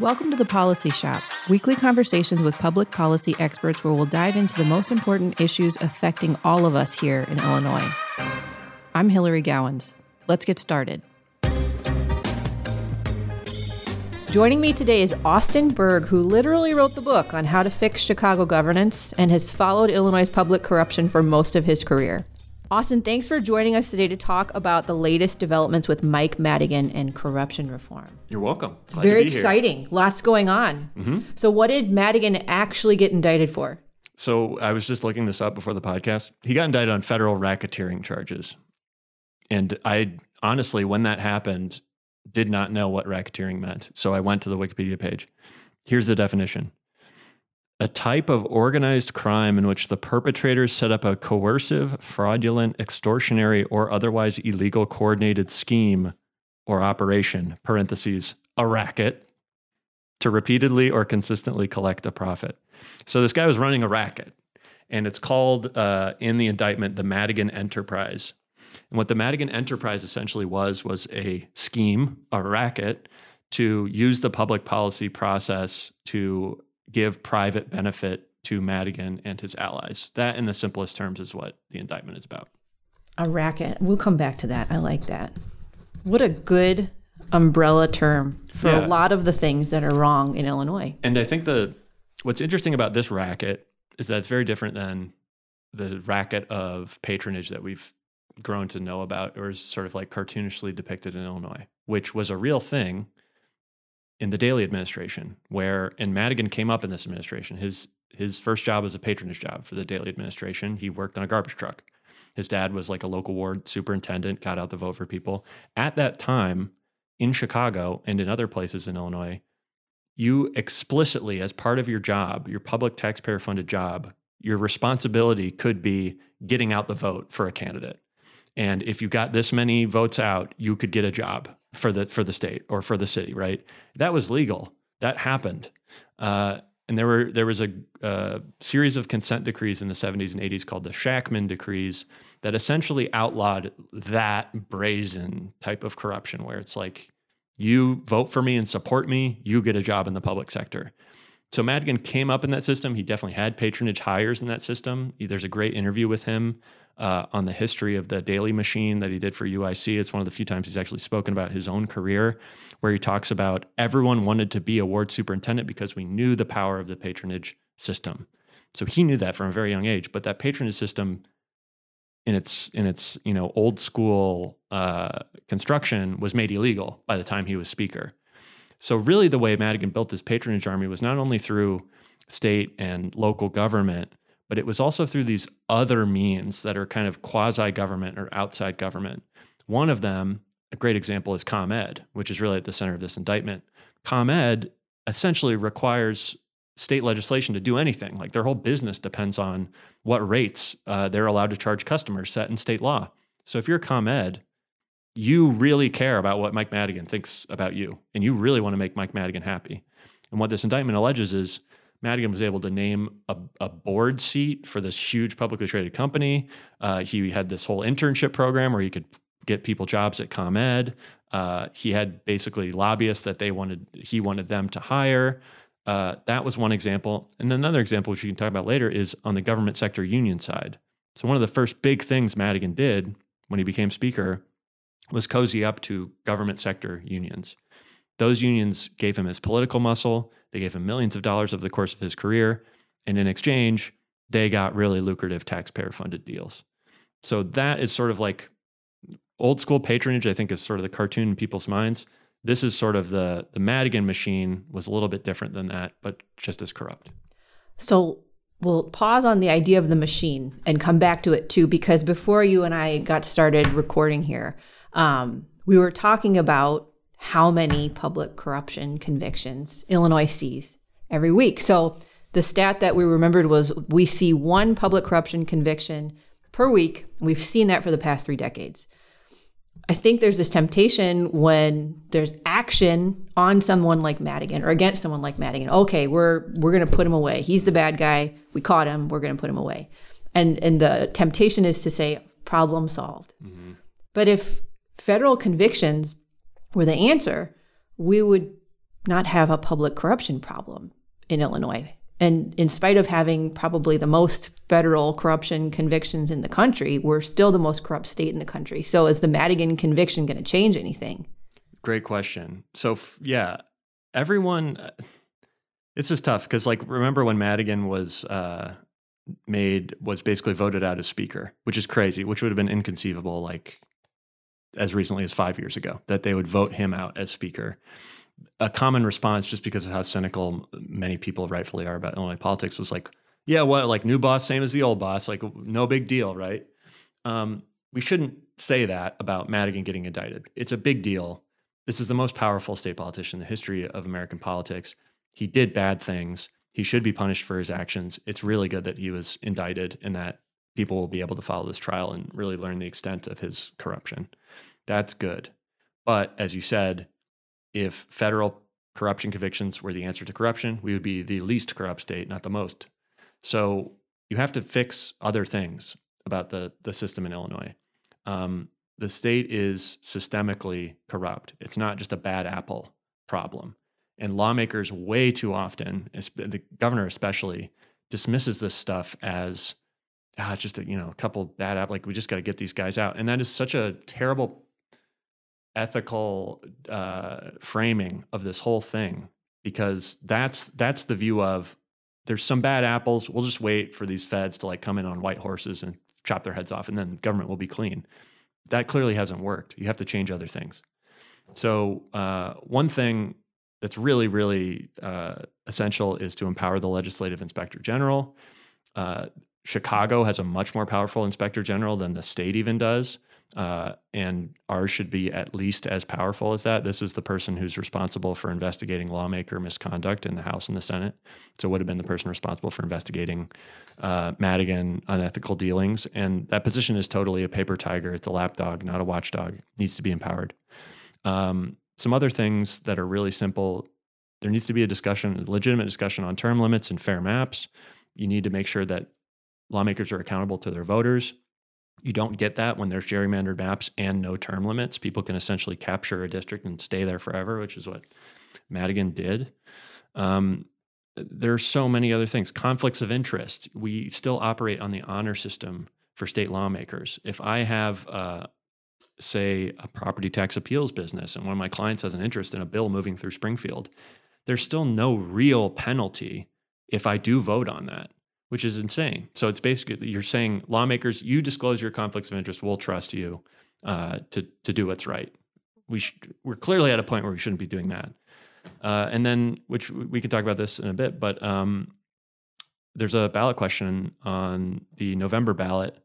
Welcome to the Policy Shop, weekly conversations with public policy experts where we'll dive into the most important issues affecting all of us here in Illinois. I'm Hilary Gowins. Let's get started. Joining me today is Austin Berg, who literally wrote the book on how to fix Chicago governance and has followed Illinois' public corruption for most of his career. Austin, thanks for joining us today to talk about the latest developments with Mike Madigan and corruption reform. You're welcome. It's Glad very exciting. Here. Lots going on. Mm-hmm. So, what did Madigan actually get indicted for? So, I was just looking this up before the podcast. He got indicted on federal racketeering charges. And I honestly, when that happened, did not know what racketeering meant. So, I went to the Wikipedia page. Here's the definition a type of organized crime in which the perpetrators set up a coercive, fraudulent, extortionary, or otherwise illegal coordinated scheme or operation, parentheses, a racket, to repeatedly or consistently collect a profit. So this guy was running a racket, and it's called uh, in the indictment the Madigan Enterprise. And what the Madigan Enterprise essentially was was a scheme, a racket, to use the public policy process to give private benefit to Madigan and his allies. That, in the simplest terms, is what the indictment is about. A racket. We'll come back to that. I like that. What a good umbrella term for yeah. a lot of the things that are wrong in Illinois. And I think the what's interesting about this racket is that it's very different than the racket of patronage that we've grown to know about or is sort of like cartoonishly depicted in Illinois, which was a real thing in the Daley administration, where and Madigan came up in this administration. His his first job was a patronage job for the Daley administration. He worked on a garbage truck. His dad was like a local ward superintendent, got out the vote for people. At that time, in Chicago and in other places in Illinois, you explicitly, as part of your job, your public taxpayer funded job, your responsibility could be getting out the vote for a candidate. And if you got this many votes out, you could get a job for the for the state or for the city, right? That was legal. That happened. Uh, and there were there was a, a, series of consent decrees in the 70s and 80s called the Shakman decrees that essentially outlawed that brazen type of corruption where it's like you vote for me and support me, you get a job in the public sector. So Madigan came up in that system. He definitely had patronage hires in that system. There's a great interview with him uh, on the history of the Daley machine that he did for UIC. It's one of the few times he's actually spoken about his own career, where he talks about everyone wanted to be a ward superintendent because we knew the power of the patronage system. So he knew that from a very young age. But that patronage system, in its in its you know old school uh, construction, was made illegal by the time he was speaker. So really, the way Madigan built his patronage army was not only through state and local government, but it was also through these other means that are kind of quasi government or outside government. One of them, a great example, is ComEd, which is really at the center of this indictment. ComEd essentially requires state legislation to do anything. Like their whole business depends on what rates uh, they're allowed to charge customers set in state law. So if you're ComEd, you really care about what Mike Madigan thinks about you, and you really want to make Mike Madigan happy. And what this indictment alleges is Madigan was able to name a, a, board seat for this huge publicly traded company. Uh, he had this whole internship program where he could get people jobs at ComEd. Uh, he had basically lobbyists that they wanted, he wanted them to hire. Uh, that was one example. And another example, which we can talk about later, is on the government sector union side. So, one of the first big things Madigan did when he became Speaker was cozy up to government sector unions. Those unions gave him his political muscle. They gave him millions of dollars over the course of his career. And in exchange, they got really lucrative taxpayer funded deals. So that is sort of like old school patronage, I think, is sort of the cartoon in people's minds. This is sort of the the Madigan machine was a little bit different than that, but just as corrupt. So we'll pause on the idea of the machine and come back to it too, because before you and I got started recording here, um, we were talking about how many public corruption convictions Illinois sees every week. So the stat that we remembered was we see one public corruption conviction per week. We've seen that for the past three decades. I think there's this temptation when there's action on someone like Madigan or against someone like Madigan. Okay, we're we're going to put him away. He's the bad guy. We caught him. We're going to put him away. And and the temptation is to say problem solved. Mm-hmm. But if federal convictions were the answer, we would not have a public corruption problem in Illinois. And in spite of having probably the most federal corruption convictions in the country, we're still the most corrupt state in the country. So is the Madigan conviction going to change anything? Great question. So, f- yeah, everyone, uh, it's just tough because, like, remember when Madigan was uh, made, was basically voted out as speaker, which is crazy, which would have been inconceivable, like, as recently as five years ago, that they would vote him out as speaker a common response, just because of how cynical many people rightfully are about Illinois politics, was like, yeah, what, like new boss, same as the old boss, like no big deal, right? Um, we shouldn't say that about Madigan getting indicted. It's a big deal. This is the most powerful state politician in the history of American politics. He did bad things. He should be punished for his actions. It's really good that he was indicted and that people will be able to follow this trial and really learn the extent of his corruption. That's good. But as you said, if federal corruption convictions were the answer to corruption, we would be the least corrupt state, not the most. So you have to fix other things about the, the system in Illinois. Um, the state is systemically corrupt. It's not just a bad apple problem. And lawmakers, way too often, the governor especially, dismisses this stuff as ah, just a, you know a couple bad apple. Like we just got to get these guys out, and that is such a terrible ethical uh, framing of this whole thing because that's that's the view of there's some bad apples. We'll just wait for these feds to like come in on white horses and chop their heads off, and then government will be clean. That clearly hasn't worked. You have to change other things. So uh, one thing that's really really uh, essential is to empower the legislative inspector general. Uh, Chicago has a much more powerful inspector general than the state even does. Uh, and ours should be at least as powerful as that. This is the person who's responsible for investigating lawmaker misconduct in the House and the Senate. So would have been the person responsible for investigating uh, Madigan unethical dealings. And that position is totally a paper tiger. It's a lapdog, not a watchdog. It needs to be empowered. Um, some other things that are really simple. There needs to be a discussion, a legitimate discussion on term limits and fair maps. You need to make sure that lawmakers are accountable to their voters you don't get that when there's gerrymandered maps and no term limits. People can essentially capture a district and stay there forever, which is what Madigan did. Um, there are so many other things. Conflicts of interest. We still operate on the honor system for state lawmakers. If I have, uh, say, a property tax appeals business and one of my clients has an interest in a bill moving through Springfield, there's still no real penalty if I do vote on that which is insane. So it's basically you're saying lawmakers, you disclose your conflicts of interest, we'll trust you uh, to to do what's right. We should, we're clearly at a point where we shouldn't be doing that. Uh, and then, which we could talk about this in a bit, but um, there's a ballot question on the November ballot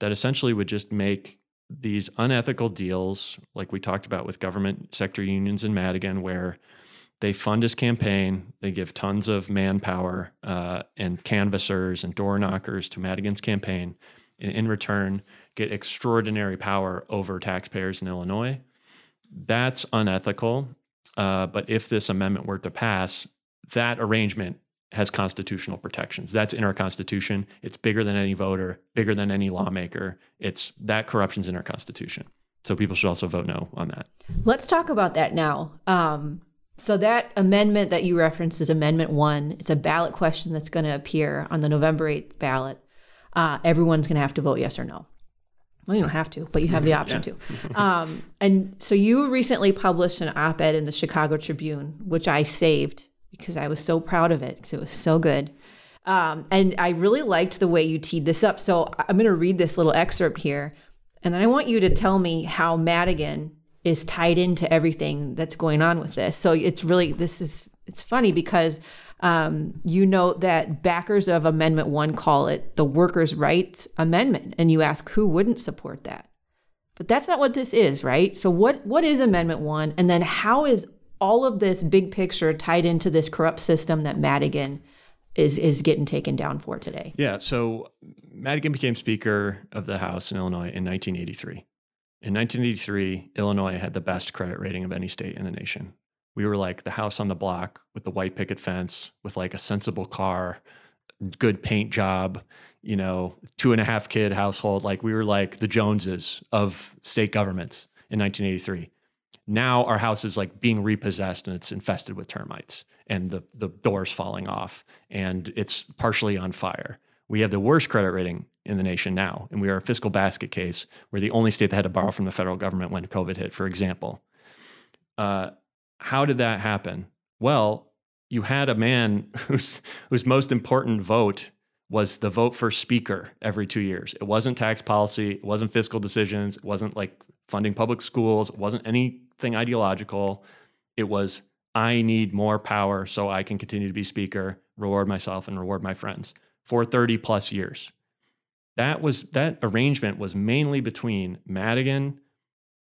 that essentially would just make these unethical deals, like we talked about with government sector unions in Madigan, where they fund his campaign. They give tons of manpower uh, and canvassers and door knockers to Madigan's campaign, and in return, get extraordinary power over taxpayers in Illinois. That's unethical. Uh, but if this amendment were to pass, that arrangement has constitutional protections. That's in our constitution. It's bigger than any voter, bigger than any lawmaker. It's that corruption's in our constitution. So people should also vote no on that. Let's talk about that now. Um, so that amendment that you referenced is Amendment One. It's a ballot question that's going to appear on the November eighth ballot. Uh, everyone's going to have to vote yes or no. Well, you don't have to, but you have the option yeah. to. Um, and so you recently published an op-ed in the Chicago Tribune, which I saved because I was so proud of it because it was so good. Um, and I really liked the way you teed this up. So I'm going to read this little excerpt here, and then I want you to tell me how Madigan is tied into everything that's going on with this. So it's really this is it's funny because um, you know that backers of Amendment One call it the workers' rights amendment, and you ask who wouldn't support that. But that's not what this is, right? So what what is Amendment One, and then how is all of this big picture tied into this corrupt system that Madigan is is getting taken down for today? Yeah. So Madigan became Speaker of the House in Illinois in 1983. In 1983, Illinois had the best credit rating of any state in the nation. We were like the house on the block with the white picket fence, with like a sensible car, good paint job, you know, two and a half kid household. Like we were like the Joneses of state governments in 1983. now our house is like being repossessed and it's infested with termites and the, the doors falling off and it's partially on fire. We have the worst credit rating in the nation now, and we are a fiscal basket case. We're the only state that had to borrow from the federal government when COVID hit, for example. Uh, how did that happen? Well, you had a man whose whose most important vote was the vote for speaker every two years. It wasn't tax policy, it wasn't fiscal decisions, it wasn't like funding public schools, it wasn't anything ideological. It was I need more power so I can continue to be speaker, reward myself and reward my friends for 30 plus years. That was that arrangement was mainly between Madigan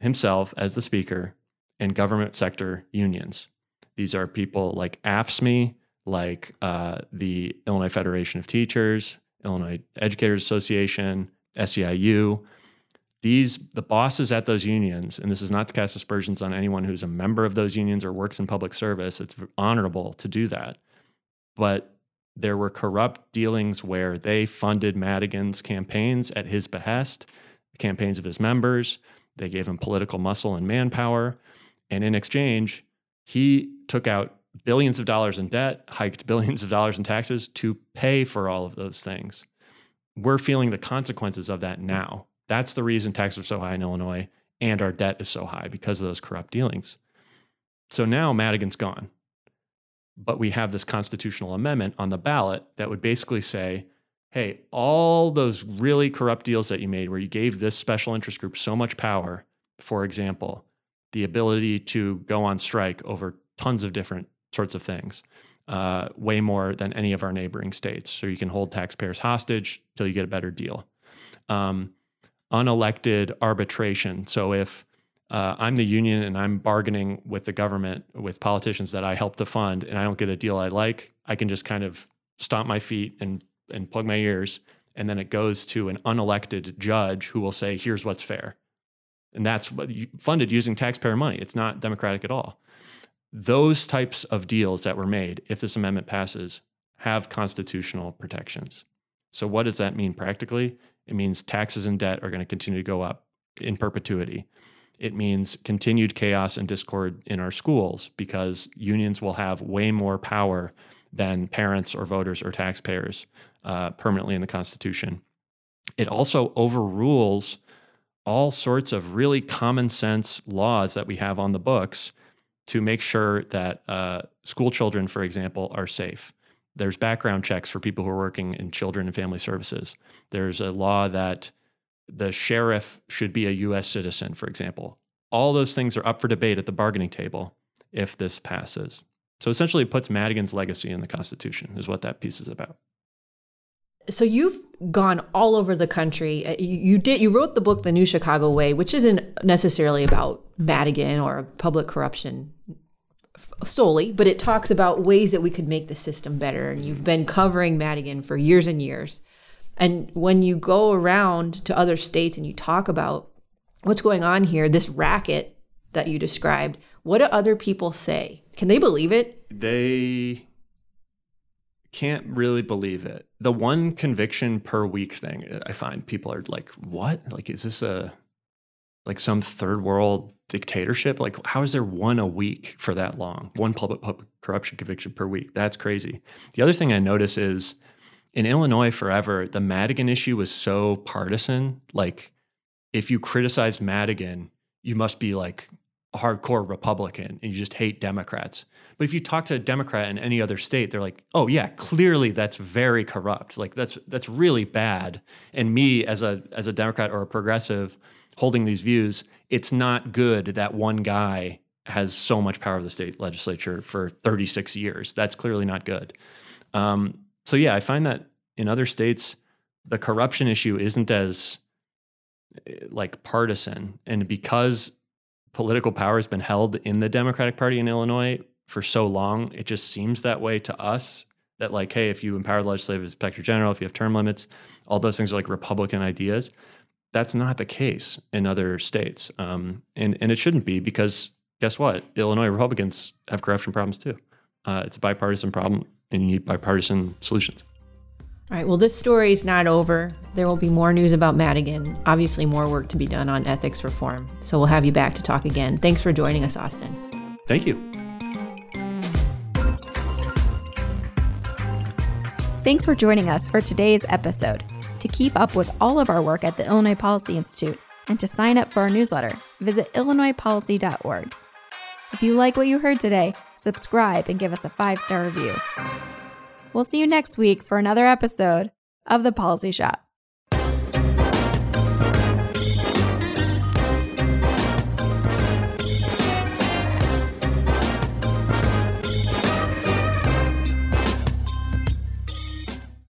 himself as the speaker and government sector unions. These are people like AFSCME, like uh, the Illinois Federation of Teachers, Illinois Educators Association, SEIU. These the bosses at those unions, and this is not to cast aspersions on anyone who's a member of those unions or works in public service. It's honorable to do that, but there were corrupt dealings where they funded Madigan's campaigns at his behest, the campaigns of his members. They gave him political muscle and manpower. And in exchange, he took out billions of dollars in debt, hiked billions of dollars in taxes to pay for all of those things. We're feeling the consequences of that now. That's the reason taxes are so high in Illinois and our debt is so high because of those corrupt dealings. So now Madigan's gone. But we have this constitutional amendment on the ballot that would basically say, hey, all those really corrupt deals that you made where you gave this special interest group so much power, for example, the ability to go on strike over tons of different sorts of things, uh, way more than any of our neighboring states. So you can hold taxpayers hostage till you get a better deal. Um, unelected arbitration. So if uh, I'm the union and I'm bargaining with the government, with politicians that I help to fund, and I don't get a deal I like, I can just kind of stomp my feet and and plug my ears, and then it goes to an unelected judge who will say, "Here's what's fair," and that's funded using taxpayer money. It's not democratic at all. Those types of deals that were made, if this amendment passes, have constitutional protections. So, what does that mean practically? It means taxes and debt are going to continue to go up in perpetuity it means continued chaos and discord in our schools because unions will have way more power than parents or voters or taxpayers uh, permanently in the Constitution. It also overrules all sorts of really common sense laws that we have on the books to make sure that uh, school children, for example, are safe. There's background checks for people who are working in children and family services. There's a law that the sheriff should be a US citizen, for example. All those things are up for debate at the bargaining table if this passes. So essentially, it puts Madigan's legacy in the Constitution, is what that piece is about. So you've gone all over the country. Uh, you, you, did. You wrote the book, The New Chicago Way, which isn't necessarily about Madigan or public corruption solely, but it talks about ways that we could make the system better. And you've been covering Madigan for years and years. And when you go around to other states and you talk about what's going on here, this racket that you described, what do other people say? Can they believe it? They can't really believe it. The one conviction per week thing, I find people are like, what? Like, is this a, like some third world dictatorship? Like, how is there one a week for that long? One public, public corruption conviction per week. That's crazy. The other thing I notice is in Illinois forever, the Madigan issue was so partisan. Like, if you criticize Madigan, you must be like a hardcore Republican and you just hate Democrats. But if you talk to a Democrat in any other state, they're like, "Oh yeah, clearly that's very corrupt. Like that's that's really bad." And me as a as a Democrat or a progressive holding these views, it's not good that one guy has so much power of the state legislature for 36 years. That's clearly not good. Um, so yeah, I find that in other states, the corruption issue isn't as eh, like partisan, and because political power has been held in the Democratic Party in Illinois for so long, it just seems that way to us. That like, hey, if you empower the legislative inspector general, if you have term limits, all those things are like Republican ideas. That's not the case in other states, um, and and it shouldn't be because guess what? Illinois Republicans have corruption problems too. Uh, it's a bipartisan problem and you need bipartisan solutions. All right, well, this story is not over. There will be more news about Madigan. Obviously, more work to be done on ethics reform. So we'll have you back to talk again. Thanks for joining us, Austin. Thank you. Thanks for joining us for today's episode. To keep up with all of our work at the Illinois Policy Institute and to sign up for our newsletter, visit illinoispolicy.org. If you like what you heard today, subscribe and give us a five star review. We'll see you next week for another episode of The Policy Shop.